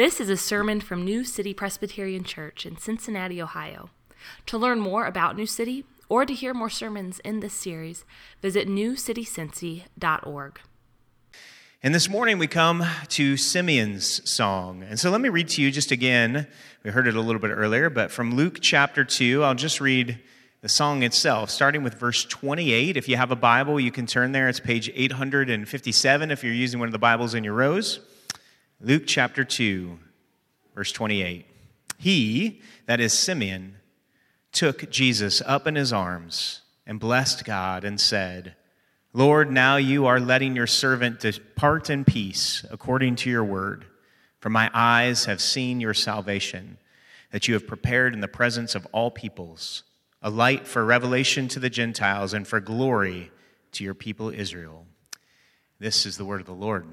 This is a sermon from New City Presbyterian Church in Cincinnati, Ohio. To learn more about New City or to hear more sermons in this series, visit newcitycincy.org. And this morning we come to Simeon's song. And so let me read to you just again. We heard it a little bit earlier, but from Luke chapter 2, I'll just read the song itself, starting with verse 28. If you have a Bible, you can turn there. It's page 857 if you're using one of the Bibles in your rows. Luke chapter 2, verse 28. He, that is Simeon, took Jesus up in his arms and blessed God and said, Lord, now you are letting your servant depart in peace according to your word. For my eyes have seen your salvation, that you have prepared in the presence of all peoples, a light for revelation to the Gentiles and for glory to your people Israel. This is the word of the Lord.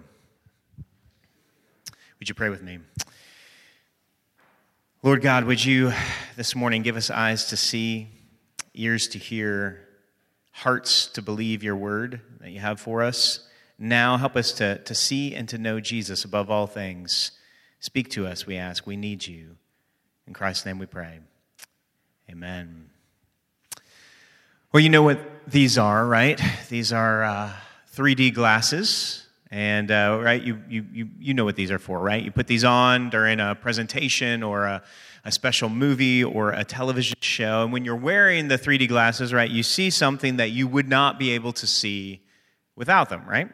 Would you pray with me? Lord God, would you this morning give us eyes to see, ears to hear, hearts to believe your word that you have for us? Now help us to, to see and to know Jesus above all things. Speak to us, we ask. We need you. In Christ's name we pray. Amen. Well, you know what these are, right? These are uh, 3D glasses and uh, right, you, you, you you know what these are for, right? You put these on during a presentation or a, a special movie or a television show. And when you're wearing the 3D glasses, right, you see something that you would not be able to see without them, right?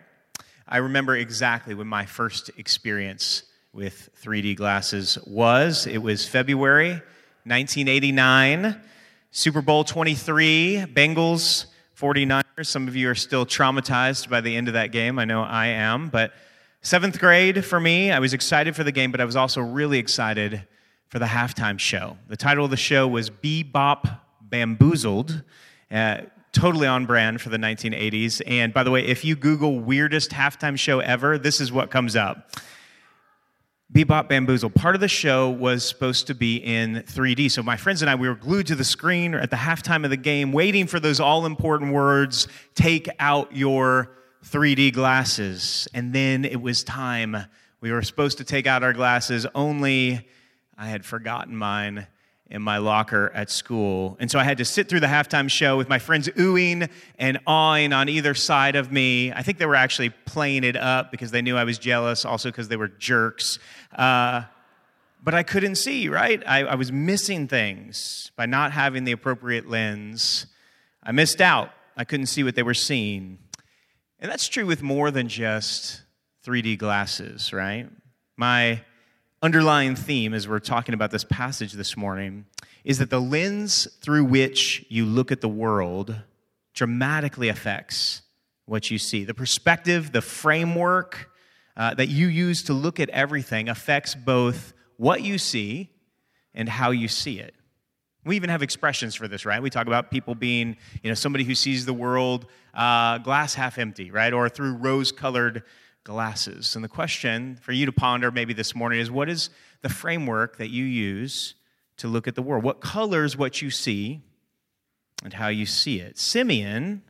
I remember exactly when my first experience with 3D glasses was. It was February 1989, Super Bowl 23, Bengals 49ers. Some of you are still traumatized by the end of that game. I know I am. But seventh grade for me, I was excited for the game, but I was also really excited for the halftime show. The title of the show was Bebop Bamboozled. Uh, totally on brand for the 1980s. And by the way, if you Google weirdest halftime show ever, this is what comes up. Bebop Bamboozle. Part of the show was supposed to be in 3D. So my friends and I, we were glued to the screen at the halftime of the game, waiting for those all important words take out your 3D glasses. And then it was time. We were supposed to take out our glasses, only I had forgotten mine in my locker at school. And so I had to sit through the halftime show with my friends oohing and awing on either side of me. I think they were actually playing it up because they knew I was jealous, also because they were jerks. Uh, but I couldn't see, right? I, I was missing things by not having the appropriate lens. I missed out. I couldn't see what they were seeing. And that's true with more than just 3D glasses, right? My underlying theme as we're talking about this passage this morning is that the lens through which you look at the world dramatically affects what you see. The perspective, the framework uh, that you use to look at everything affects both what you see and how you see it. We even have expressions for this, right? We talk about people being, you know, somebody who sees the world uh, glass half empty, right? Or through rose colored glasses. And the question for you to ponder maybe this morning is what is the framework that you use to look at the world? What colors what you see and how you see it? Simeon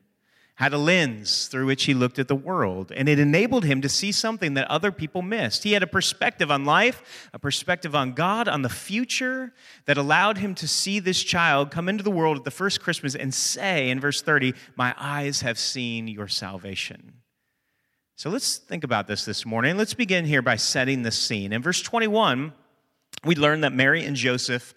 had a lens through which he looked at the world, and it enabled him to see something that other people missed. He had a perspective on life, a perspective on God, on the future, that allowed him to see this child come into the world at the first Christmas and say in verse 30, My eyes have seen your salvation. So let's think about this this morning. Let's begin here by setting the scene. In verse 21, we learn that Mary and Joseph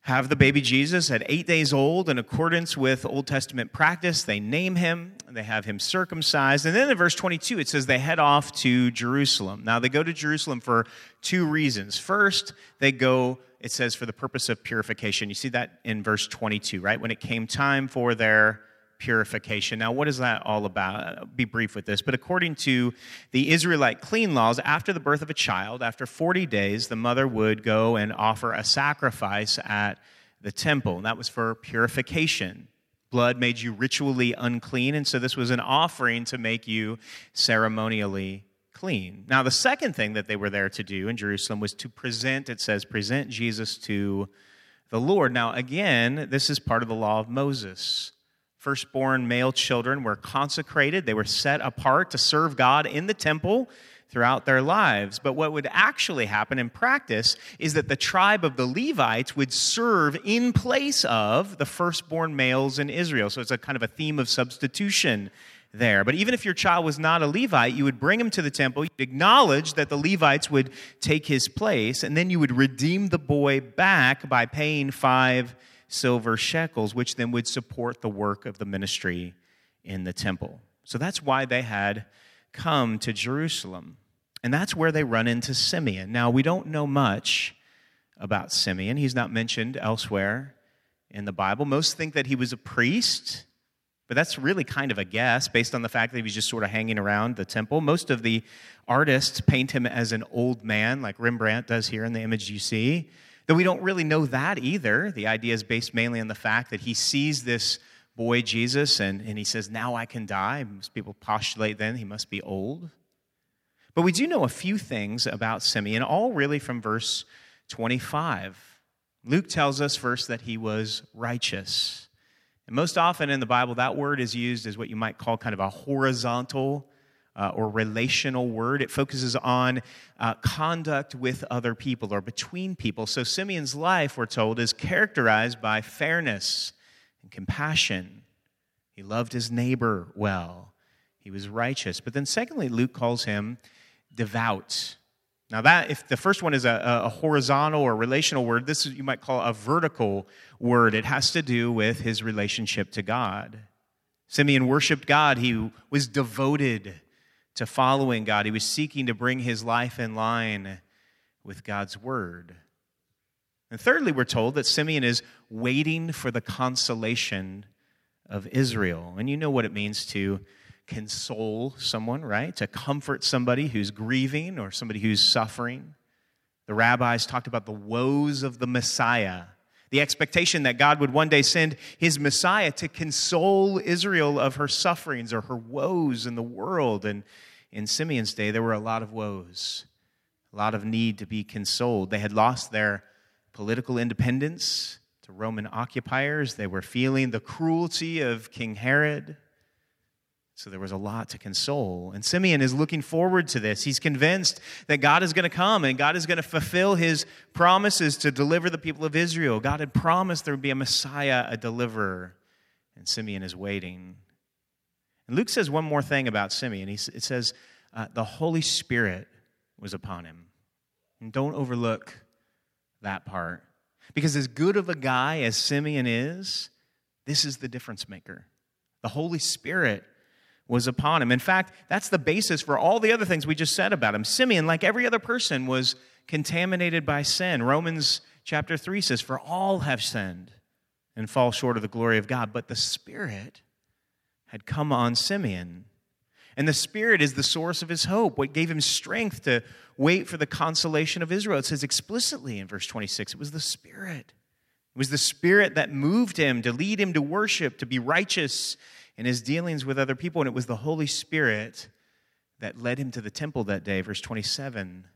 have the baby Jesus at eight days old in accordance with Old Testament practice. They name him, they have him circumcised. And then in verse 22, it says they head off to Jerusalem. Now, they go to Jerusalem for two reasons. First, they go, it says, for the purpose of purification. You see that in verse 22, right? When it came time for their purification. Now, what is that all about? I'll be brief with this, but according to the Israelite clean laws, after the birth of a child, after 40 days, the mother would go and offer a sacrifice at the temple, and that was for purification. Blood made you ritually unclean, and so this was an offering to make you ceremonially clean. Now, the second thing that they were there to do in Jerusalem was to present, it says, present Jesus to the Lord. Now, again, this is part of the law of Moses firstborn male children were consecrated. They were set apart to serve God in the temple. throughout their lives. But what would actually happen in practice is that the tribe of the Levites would serve in place of the firstborn males in Israel. So it's a kind of a theme of substitution there. But even if your child was not a Levite, you would bring him to the temple, you'd acknowledge that the Levites would take his place, and then you would redeem the boy back by paying five silver shekels, which then would support the work of the ministry in the temple. So that's why they had come to Jerusalem. And that's where they run into Simeon. Now, we don't know much about Simeon. He's not mentioned elsewhere in the Bible. Most think that he was a priest but that's really kind of a guess based on the fact that he was just sort of hanging around the temple. Most of the artists paint him as an old man, like Rembrandt does here in the image you see. Though we don't really know that either. The idea is based mainly on the fact that he sees this boy Jesus and, and he says, Now I can die. Most people postulate then he must be old. But we do know a few things about Simeon, all really from verse 25. Luke tells us first that he was righteous. And most often in the Bible, that word is used as what you might call kind of a horizontal uh, or relational word. It focuses on uh, conduct with other people or between people. So Simeon's life, we're told, is characterized by fairness and compassion. He loved his neighbor well, he was righteous. But then, secondly, Luke calls him devout. Now, that if the first one is a, a, horizontal or relational word, this is, you might call a vertical word. It has to do with his relationship to God. Simeon worshiped God. He was devoted to following God. He was seeking to bring his life in line with God's word. And thirdly, we're told that Simeon is waiting for the consolation of Israel. And you know what it means to console someone, right? To comfort somebody who's grieving or somebody who's suffering. The rabbis talked about the woes of the Messiah, the expectation that God would one day send his Messiah to console Israel of her sufferings or her woes in the world. And in Simeon's day, there were a lot of woes, a lot of need to be consoled. They had lost their political independence to Roman occupiers, they were feeling the cruelty of King Herod. So there was a lot to console. And Simeon is looking forward to this. He's convinced that God is going to come and God is going to fulfill his promises to deliver the people of Israel. God had promised there would be a Messiah, a deliverer. And Simeon is waiting. And Luke says one more thing about Simeon. He, it says, uh, the Holy Spirit was upon him. And don't overlook that part. Because as good of a guy as Simeon is, this is the difference maker. The Holy Spirit was upon him. In fact, that's the basis for all the other things we just said about him. Simeon, like every other person, was contaminated by sin. Romans chapter 3 says, For all have sinned and fall short of the glory of God. But the Spirit had come on Simeon. And the Spirit is the source of his hope, what gave him strength to wait for the consolation of Israel. It says explicitly in verse 26 it was the Spirit. It was the Spirit that moved him to lead him to worship, to be righteous, in his dealings with other people. And it was the Holy Spirit that led him to the temple that day, verse 27,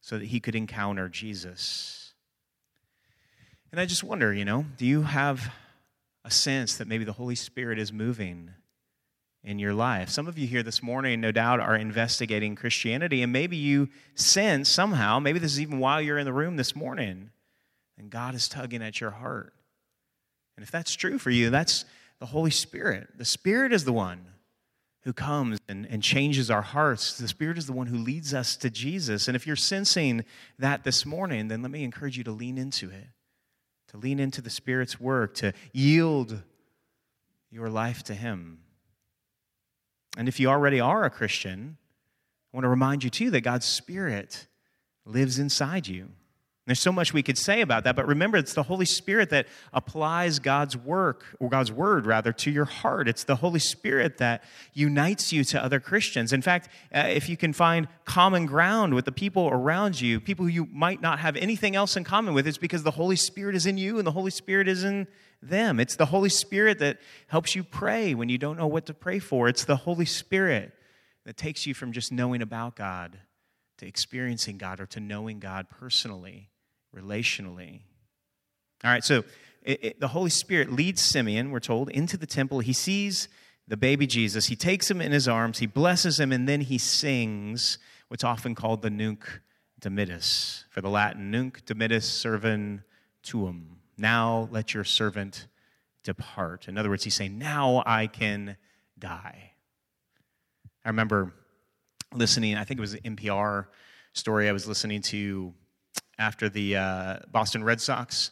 so that he could encounter Jesus. And I just wonder, you know, do you have a sense that maybe the Holy Spirit is moving in your life? Some of you here this morning, no doubt, are investigating Christianity, and maybe you sense somehow, maybe this is even while you're in the room this morning, and God is tugging at your heart. And if that's true for you, that's the Holy Spirit. The Spirit is the one who comes and, and changes our hearts. The Spirit is the one who leads us to Jesus. And if you're sensing that this morning, then let me encourage you to lean into it, to lean into the Spirit's work, to yield your life to Him. And if you already are a Christian, I want to remind you too that God's Spirit lives inside you. There's so much we could say about that, but remember, it's the Holy Spirit that applies God's work, or God's word rather, to your heart. It's the Holy Spirit that unites you to other Christians. In fact, uh, if you can find common ground with the people around you, people who you might not have anything else in common with, it's because the Holy Spirit is in you and the Holy Spirit is in them. It's the Holy Spirit that helps you pray when you don't know what to pray for. It's the Holy Spirit that takes you from just knowing about God to experiencing God or to knowing God personally relationally. All right, so it, it, the Holy Spirit leads Simeon, we're told, into the temple. He sees the baby Jesus. He takes him in his arms, he blesses him, and then he sings what's often called the Nunc Dimittis, for the Latin Nunc Dimittis servum tuum. Now let your servant depart. In other words, he's saying, Now I can die. I remember listening, I think it was an NPR story I was listening to after the uh, Boston Red Sox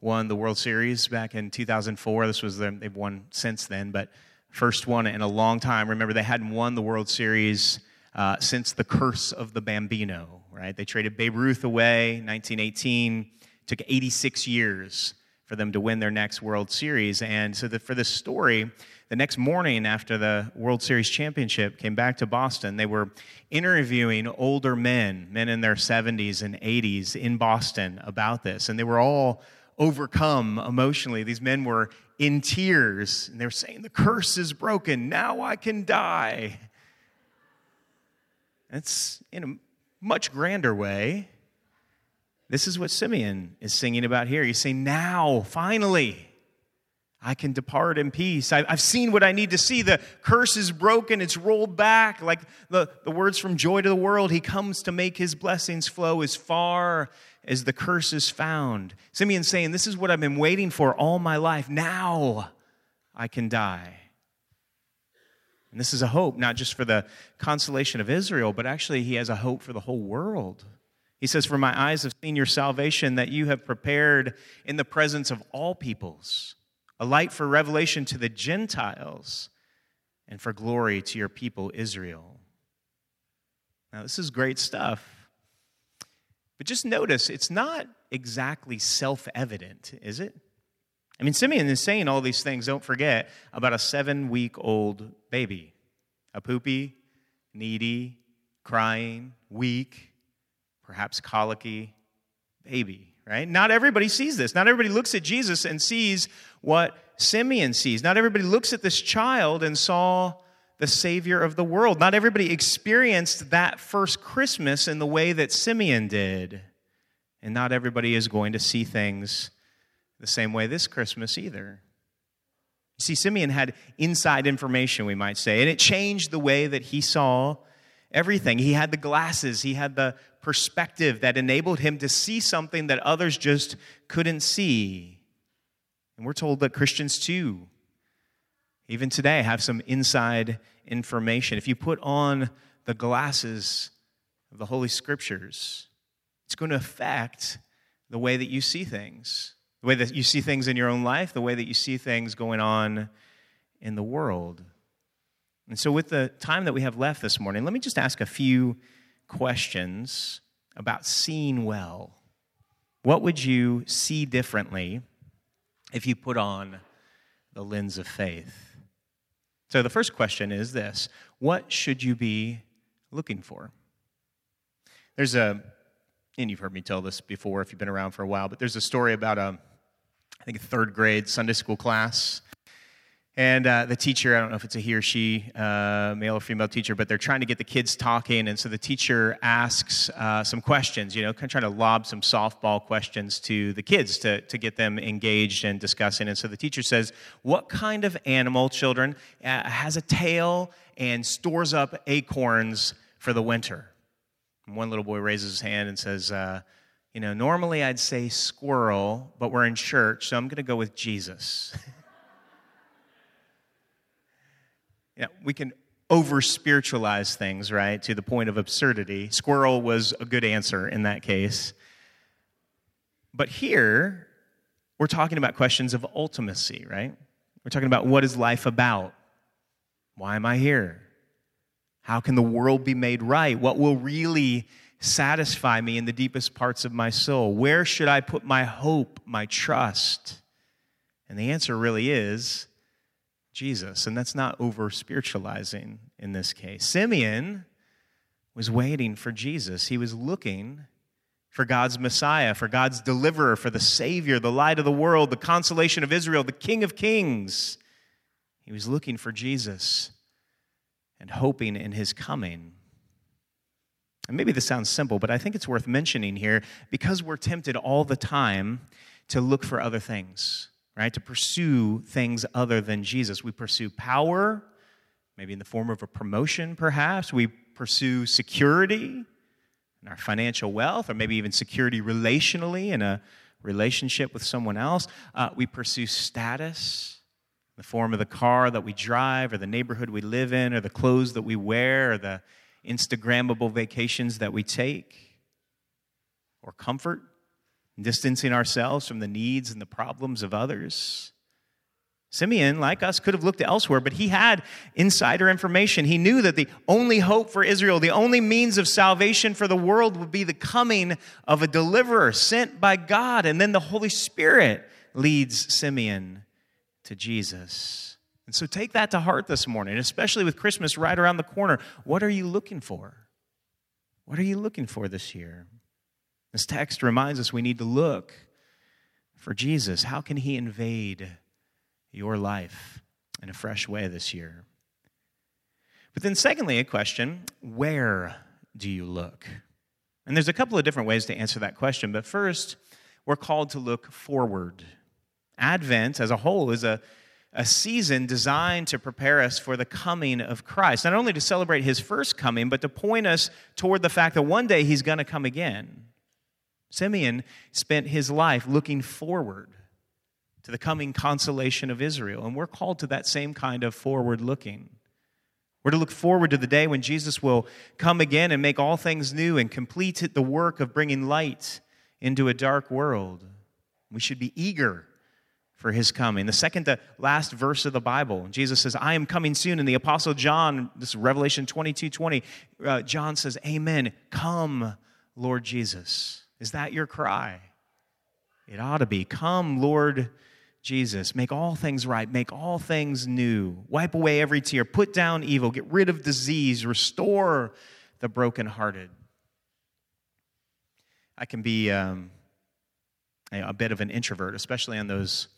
won the World Series back in 2004. This was the, they've won since then, but first one in a long time. Remember, they hadn't won the World Series uh, since the curse of the Bambino, right? They traded Babe Ruth away 1918. Took 86 years for them to win their next World Series. And so the, for this story, the next morning after the World Series championship came back to Boston, they were interviewing older men, men in their 70s and 80s in Boston about this. And they were all overcome emotionally. These men were in tears and they were saying, The curse is broken. Now I can die. It's in a much grander way. This is what Simeon is singing about here. He's saying, Now, finally, I can depart in peace. I've seen what I need to see. The curse is broken, it's rolled back. Like the, the words from Joy to the World, He comes to make His blessings flow as far as the curse is found. Simeon's saying, This is what I've been waiting for all my life. Now I can die. And this is a hope, not just for the consolation of Israel, but actually, he has a hope for the whole world. He says, For my eyes have seen your salvation that you have prepared in the presence of all peoples, a light for revelation to the Gentiles and for glory to your people Israel. Now, this is great stuff. But just notice, it's not exactly self evident, is it? I mean, Simeon is saying all these things, don't forget, about a seven week old baby, a poopy, needy, crying, weak, perhaps colicky baby, right? Not everybody sees this. Not everybody looks at Jesus and sees what Simeon sees. Not everybody looks at this child and saw the Savior of the world. Not everybody experienced that first Christmas in the way that Simeon did. And not everybody is going to see things the same way this Christmas either. See, Simeon had inside information, we might say, and it changed the way that he saw everything. He had the glasses, he had the perspective that enabled him to see something that others just couldn't see. And we're told that Christians too, even today, have some inside information. If you put on the glasses of the Holy Scriptures, it's going to affect the way that you see things the way that you see things in your own life, the way that you see things going on in the world. And so, with the time that we have left this morning, let me just ask a few questions about seeing well. What would you see differently if you put on the lens of faith? So, the first question is this What should you be looking for? There's a, and you've heard me tell this before if you've been around for a while, but there's a story about a I think, a third grade Sunday school class. And uh, the teacher, I don't know if it's a he or she, uh, male or female teacher, but they're trying to get the kids talking. And so the teacher asks uh, some questions, you know, kind of trying to lob some softball questions to the kids to, to get them engaged and discussing. And so the teacher says, What kind of animal, children, uh, has a tail and stores up acorns for the winter? And one little boy raises his hand and says, uh, you know, normally I'd say squirrel, but we're in church, so I'm going to go with Jesus. yeah, we can over spiritualize things, right, to the point of absurdity. Squirrel was a good answer in that case. But here, we're talking about questions of ultimacy, right? We're talking about what is life about? Why am I here? How can the world be made right? What will really satisfy me in the deepest parts of my soul? Where should I put my hope, my trust? And the answer really is Jesus. And that's not over spiritualizing in this case. Simeon was waiting for Jesus, he was looking for God's Messiah, for God's deliverer, for the Savior, the light of the world, the consolation of Israel, the King of Kings. He was looking for Jesus and hoping in his coming. And maybe this sounds simple, but I think it's worth mentioning here because we're tempted all the time to look for other things, right? To pursue things other than Jesus. We pursue power, maybe in the form of a promotion, perhaps. We pursue security and our financial wealth, or maybe even security relationally in a relationship with someone else. Uh, we pursue status in the form of the car that we drive, or the neighborhood we live in, or the clothes that we wear, or the Instagrammable vacations that we take, or comfort, distancing ourselves from the needs and the problems of others. Simeon, like us, could have looked elsewhere, but he had insider information. He knew that the only hope for Israel, the only means of salvation for the world would be the coming of a deliverer sent by God. And then the Holy Spirit leads Simeon to Jesus. And so take that to heart this morning, especially with Christmas right around the corner. What are you looking for? What are you looking for this year? This text reminds us we need to look for Jesus. How can he invade? your life in a fresh way this year. But then, secondly, a question where do you look? And there's a couple of different ways to answer that question. But first, we're called to look forward. Advent as a whole is a, a season designed to prepare us for the coming of Christ. Not only to celebrate his first coming, but to point us toward the fact that one day he's going to come again. Simeon spent his life looking forward to the coming consolation of Israel. And we're called to that same kind of forward looking. We're to look forward to the day when Jesus will come again and make all things new and complete the work of bringing light into a dark world. We should be eager for his coming. The second to last verse of the Bible, Jesus says, I am coming soon. And the Apostle John, this is Revelation 22 20, uh, John says, Amen. Come, Lord Jesus. Is that your cry? It ought to be. Come, Lord Jesus. Make all things right. Make all things new. Wipe away every tear. Put down evil. Get rid of disease. Restore the brokenhearted. I can be um, a bit of an introvert, especially on those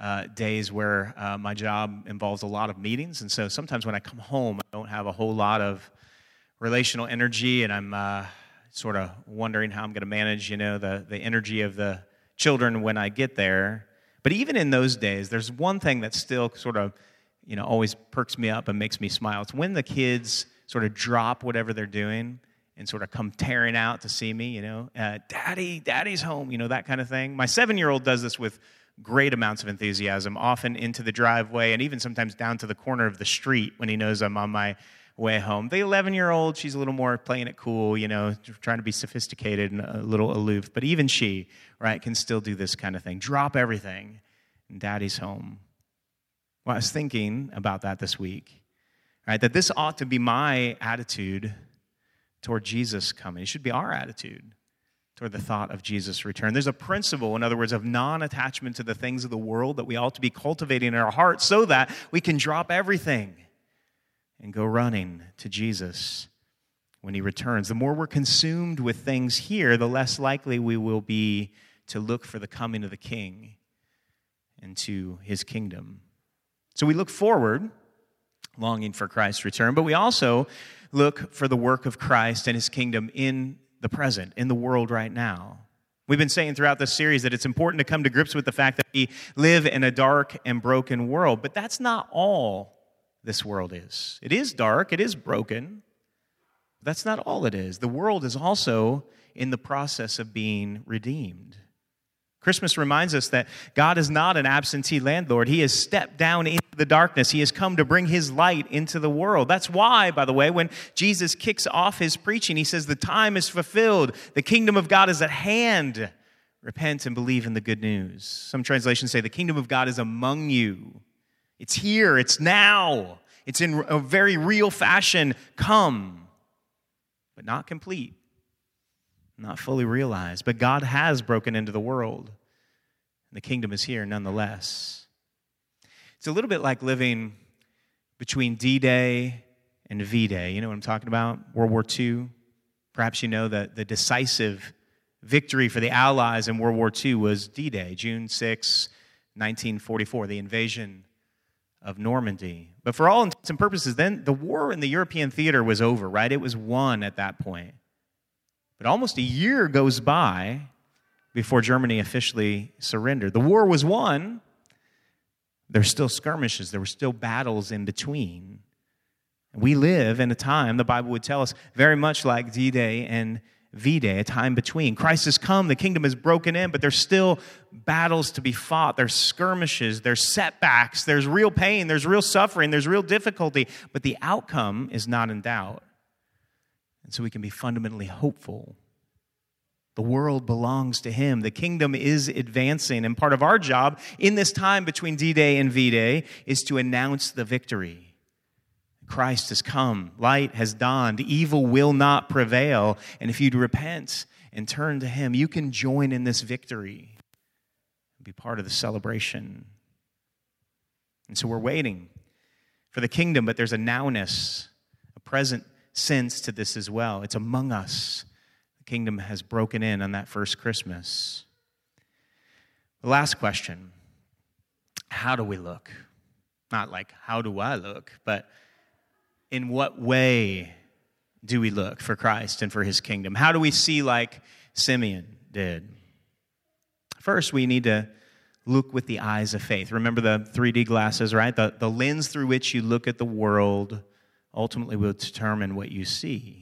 uh, days where uh, my job involves a lot of meetings. And so sometimes when I come home, I don't have a whole lot of relational energy, and I'm uh, sort of wondering how I'm going to manage, you know, the, the energy of the children when I get there. But even in those days, there's one thing that still sort of, you know, always perks me up and makes me smile. It's when the kids sort of drop whatever they're doing and sort of come tearing out to see me, you know, uh, daddy, daddy's home, you know, that kind of thing. My seven year old does this with great amounts of enthusiasm, often into the driveway and even sometimes down to the corner of the street when he knows I'm on my way home. The 11 year old, she's a little more playing it cool, you know, trying to be sophisticated and a little aloof. But even she, right, can still do this kind of thing. Drop everything, and daddy's home. Well, I was thinking about that this week, right, that this ought to be my attitude toward Jesus coming. It should be our attitude toward the thought of Jesus' return. There's a principle, in other words, of non attachment to the things of the world that we ought to be cultivating in our hearts so that we can drop everything and go running to Jesus when he returns. The more we're consumed with things here, the less likely we will be to look for the coming of the king and to his kingdom. So we look forward, longing for Christ's return, but we also look for the work of Christ and his kingdom in the present, in the world right now. We've been saying throughout this series that it's important to come to grips with the fact that we live in a dark and broken world, but that's not all this world is. It is dark, it is broken. That's not all it is. The world is also in the process of being redeemed. Christmas reminds us that God is not an absentee landlord. He has stepped down into the darkness. He has come to bring his light into the world. That's why, by the way, when Jesus kicks off his preaching, he says, The time is fulfilled. The kingdom of God is at hand. Repent and believe in the good news. Some translations say, The kingdom of God is among you. It's here, it's now, it's in a very real fashion. Come, but not complete, not fully realized. But God has broken into the world, and the kingdom is here nonetheless. It's a little bit like living between D Day and V Day. You know what I'm talking about? World War II. Perhaps you know that the decisive victory for the Allies in World War II was D Day, June 6, 1944, the invasion of Normandy. But for all intents and purposes, then the war in the European theater was over, right? It was won at that point. But almost a year goes by before Germany officially surrendered. The war was won. There were still skirmishes, there were still battles in between. We live in a time, the Bible would tell us, very much like D Day and V Day, a time between. Christ has come, the kingdom is broken in, but there's still battles to be fought. There's skirmishes, there's setbacks, there's real pain, there's real suffering, there's real difficulty, but the outcome is not in doubt. And so we can be fundamentally hopeful. The world belongs to Him. The kingdom is advancing. And part of our job in this time between D Day and V Day is to announce the victory Christ has come, light has dawned, evil will not prevail. And if you'd repent and turn to Him, you can join in this victory and be part of the celebration. And so we're waiting for the kingdom, but there's a nowness, a present sense to this as well. It's among us. The kingdom has broken in on that first Christmas. The last question How do we look? Not like, how do I look? But in what way do we look for Christ and for his kingdom? How do we see like Simeon did? First, we need to look with the eyes of faith. Remember the 3D glasses, right? The, the lens through which you look at the world ultimately will determine what you see.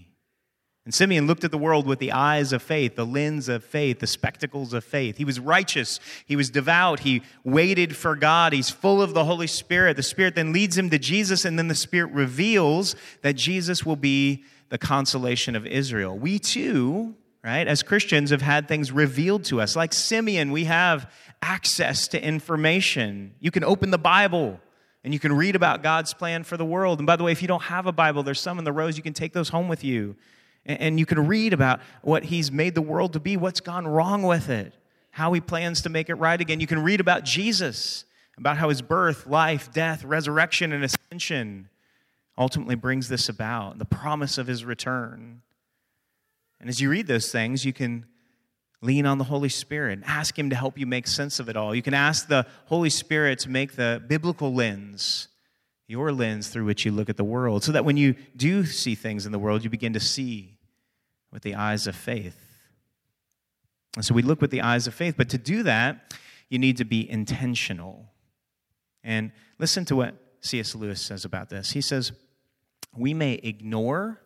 And Simeon looked at the world with the eyes of faith, the lens of faith, the spectacles of faith. He was righteous. He was devout. He waited for God. He's full of the Holy Spirit. The Spirit then leads him to Jesus, and then the Spirit reveals that Jesus will be the consolation of Israel. We too, right, as Christians, have had things revealed to us. Like Simeon, we have access to information. You can open the Bible and you can read about God's plan for the world. And by the way, if you don't have a Bible, there's some in the rows. You can take those home with you. And you can read about what he's made the world to be, what's gone wrong with it, how he plans to make it right again. You can read about Jesus, about how his birth, life, death, resurrection, and ascension ultimately brings this about, the promise of his return. And as you read those things, you can lean on the Holy Spirit ask him to help you make sense of it all. You can ask the Holy Spirit to make the biblical lens your lens through which you look at the world, so that when you do see things in the world, you begin to see with the eyes of faith. And so we look with the eyes of faith, but to do that, you need to be intentional. And listen to what C.S. Lewis says about this. He says, We may ignore,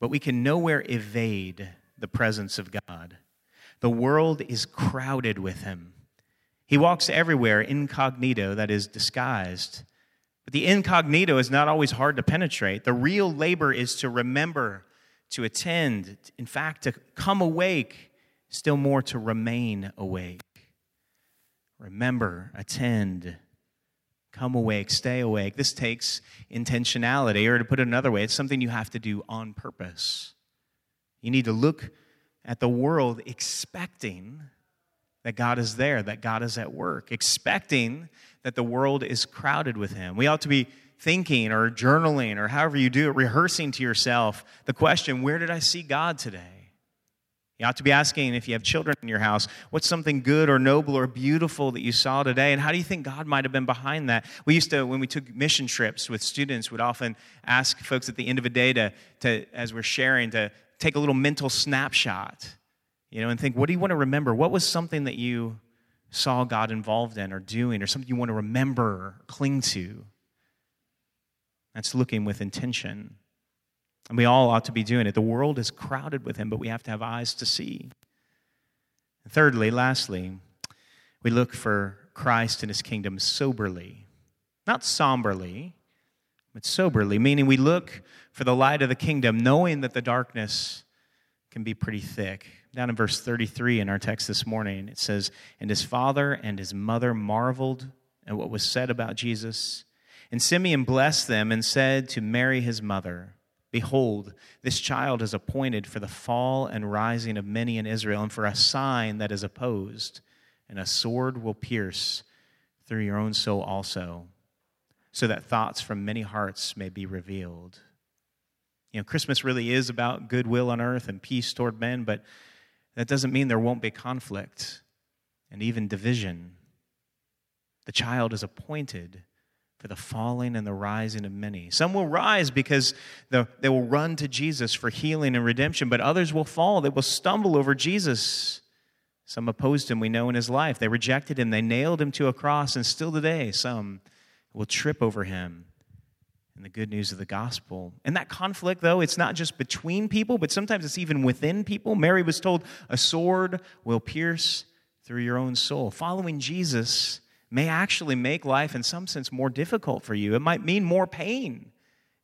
but we can nowhere evade the presence of God. The world is crowded with him. He walks everywhere incognito, that is, disguised. But the incognito is not always hard to penetrate. The real labor is to remember, to attend, in fact, to come awake, still more to remain awake. Remember, attend, come awake, stay awake. This takes intentionality, or to put it another way, it's something you have to do on purpose. You need to look at the world expecting that God is there, that God is at work, expecting that the world is crowded with Him. We ought to be thinking or journaling or however you do it, rehearsing to yourself the question, Where did I see God today? You ought to be asking if you have children in your house, what's something good or noble or beautiful that you saw today? And how do you think God might have been behind that? We used to, when we took mission trips with students, would often ask folks at the end of a day to, to as we're sharing, to take a little mental snapshot you know, and think, what do you want to remember? What was something that you saw God involved in or doing or something you want to remember cling to? That's looking with intention. And we all ought to be doing it. The world is crowded with Him, but we have to have eyes to see. And thirdly, lastly, we look for Christ and His kingdom soberly, not somberly, but soberly, meaning we look for the light of the kingdom, knowing that the darkness can be pretty thick down in verse 33 in our text this morning, it says, And his father and his mother marveled at what was said about Jesus. And Simeon blessed them and said to Mary his mother, Behold, this child is appointed for the fall and rising of many in Israel, and for a sign that is opposed, and a sword will pierce through your own soul also, so that thoughts from many hearts may be revealed. You know, Christmas really is about goodwill on earth and peace toward men, but that doesn't mean there won't be conflict and even division. The child is appointed for the falling and the rising of many. Some will rise because they will run to Jesus for healing and redemption, but others will fall. They will stumble over Jesus. Some opposed him, we know, in his life. They rejected him, they nailed him to a cross, and still today, some will trip over him and the good news of the gospel. And that conflict, though, it's not just between people, but sometimes it's even within people. Mary was told, A sword will pierce through your own soul. Following Jesus may actually make life, in some sense, more difficult for you. It might mean more pain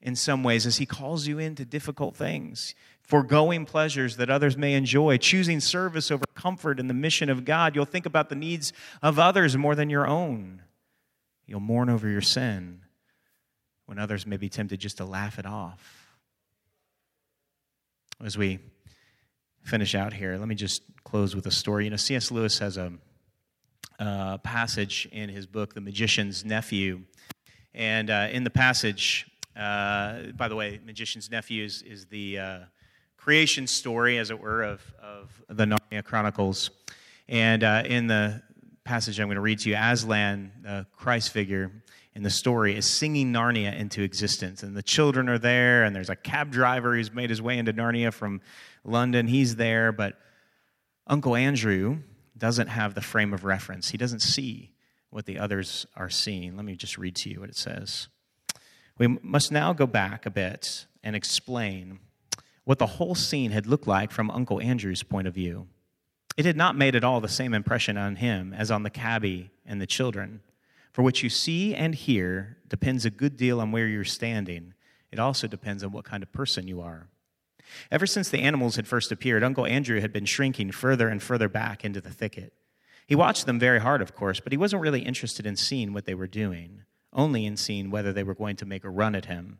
in some ways as he calls you into difficult things, foregoing pleasures that others may enjoy, choosing service over comfort in the mission of God. You'll think about the needs of others more than your own. You'll mourn over your sin when others may be tempted just to laugh it off. As we finish out here, let me just close with a story. You know, C.S. Lewis has a, a passage in his book, The Magician's Nephew. And uh, in the passage, uh, by the way, Magician's Nephew is, is the uh, creation story, as it were, of, of the Narnia Chronicles. And uh, in the passage I'm going to read to you, Aslan, the Christ figure in the story, is singing Narnia into existence. And the children are there, and there's a cab driver who's made his way into Narnia from London. He's there, but Uncle Andrew doesn't have the frame of reference. He doesn't see what the others are seeing. Let me just read to you what it says. We must now go back a bit and explain what the whole scene had looked like from Uncle Andrew's point of view. It had not made at all the same impression on him as on the cabby and the children. For what you see and hear depends a good deal on where you're standing. It also depends on what kind of person you are. Ever since the animals had first appeared, Uncle Andrew had been shrinking further and further back into the thicket. He watched them very hard, of course, but he wasn't really interested in seeing what they were doing only in seeing whether they were going to make a run at him.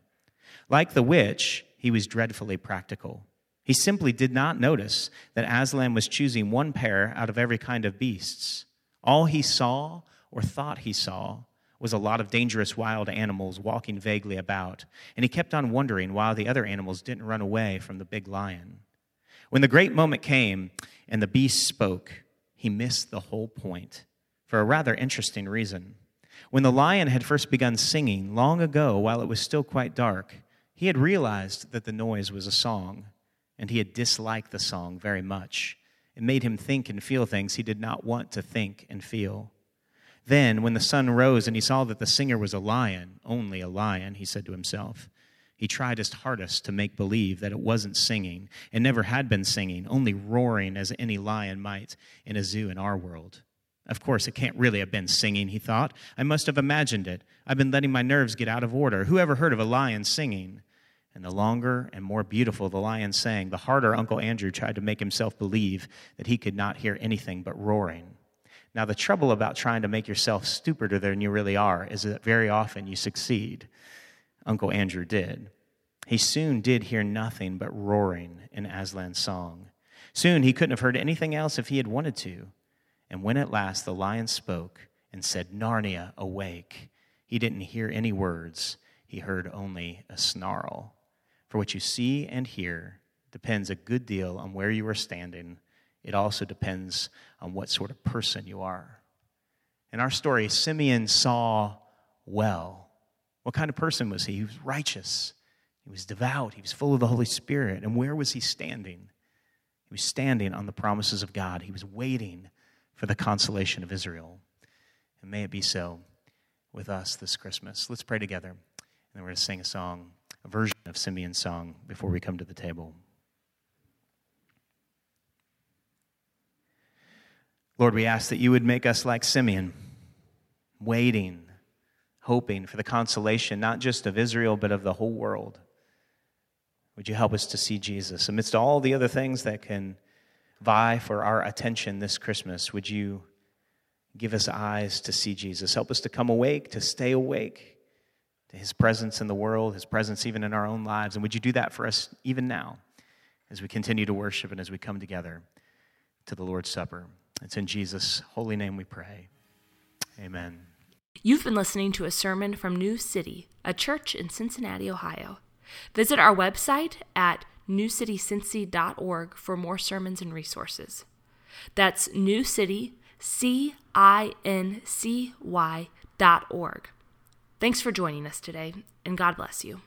Like the witch, he was dreadfully practical. He simply did not notice that Aslan was choosing one pair out of every kind of beasts. All he saw or thought he saw was a lot of dangerous wild animals walking vaguely about, and he kept on wondering why the other animals didn't run away from the big lion. When the great moment came and the beast spoke, he missed the whole point for a rather interesting reason. When the lion had first begun singing long ago, while it was still quite dark, he had realized that the noise was a song, and he had disliked the song very much. It made him think and feel things he did not want to think and feel. Then, when the sun rose and he saw that the singer was a lion, only a lion, he said to himself, he tried his hardest to make believe that it wasn't singing and never had been singing, only roaring as any lion might in a zoo in our world. Of course, it can't really have been singing, he thought. I must have imagined it. I've been letting my nerves get out of order. Who ever heard of a lion singing? And the longer and more beautiful the lion sang, the harder Uncle Andrew tried to make himself believe that he could not hear anything but roaring. Now, the trouble about trying to make yourself stupider than you really are is that very often you succeed. Uncle Andrew did. He soon did hear nothing but roaring in Aslan's song. Soon he couldn't have heard anything else if he had wanted to. And when at last the lion spoke and said, Narnia, awake, he didn't hear any words. He heard only a snarl. For what you see and hear depends a good deal on where you are standing. It also depends on what sort of person you are. In our story, Simeon saw well. What kind of person was he? He was righteous. He was devout. He was full of the Holy Spirit. And where was he standing? He was standing on the promises of God. He was waiting for the consolation of Israel. And may it be so with us this Christmas. Let's pray together, and then we're going to sing a song, a version of Simeon's song, before we come to the table. Lord, we ask that you would make us like Simeon, waiting, hoping for the consolation not just of Israel, but of the whole world. Would you help us to see Jesus amidst all the other things that can vie for our attention this Christmas. Would you give us eyes to see Jesus? Help us to come awake, to stay awake to his presence in the world, his presence even in our own lives. And would you do that for us even now as we continue to worship and as we come together to the Lord's Supper? It's in Jesus' holy name we pray. Amen. You've been listening to a sermon from New City, a church in Cincinnati, Ohio. Visit our website at newcitycincy.org for more sermons and resources. That's New City, C I N C Y dot org. Thanks for joining us today, and God bless you.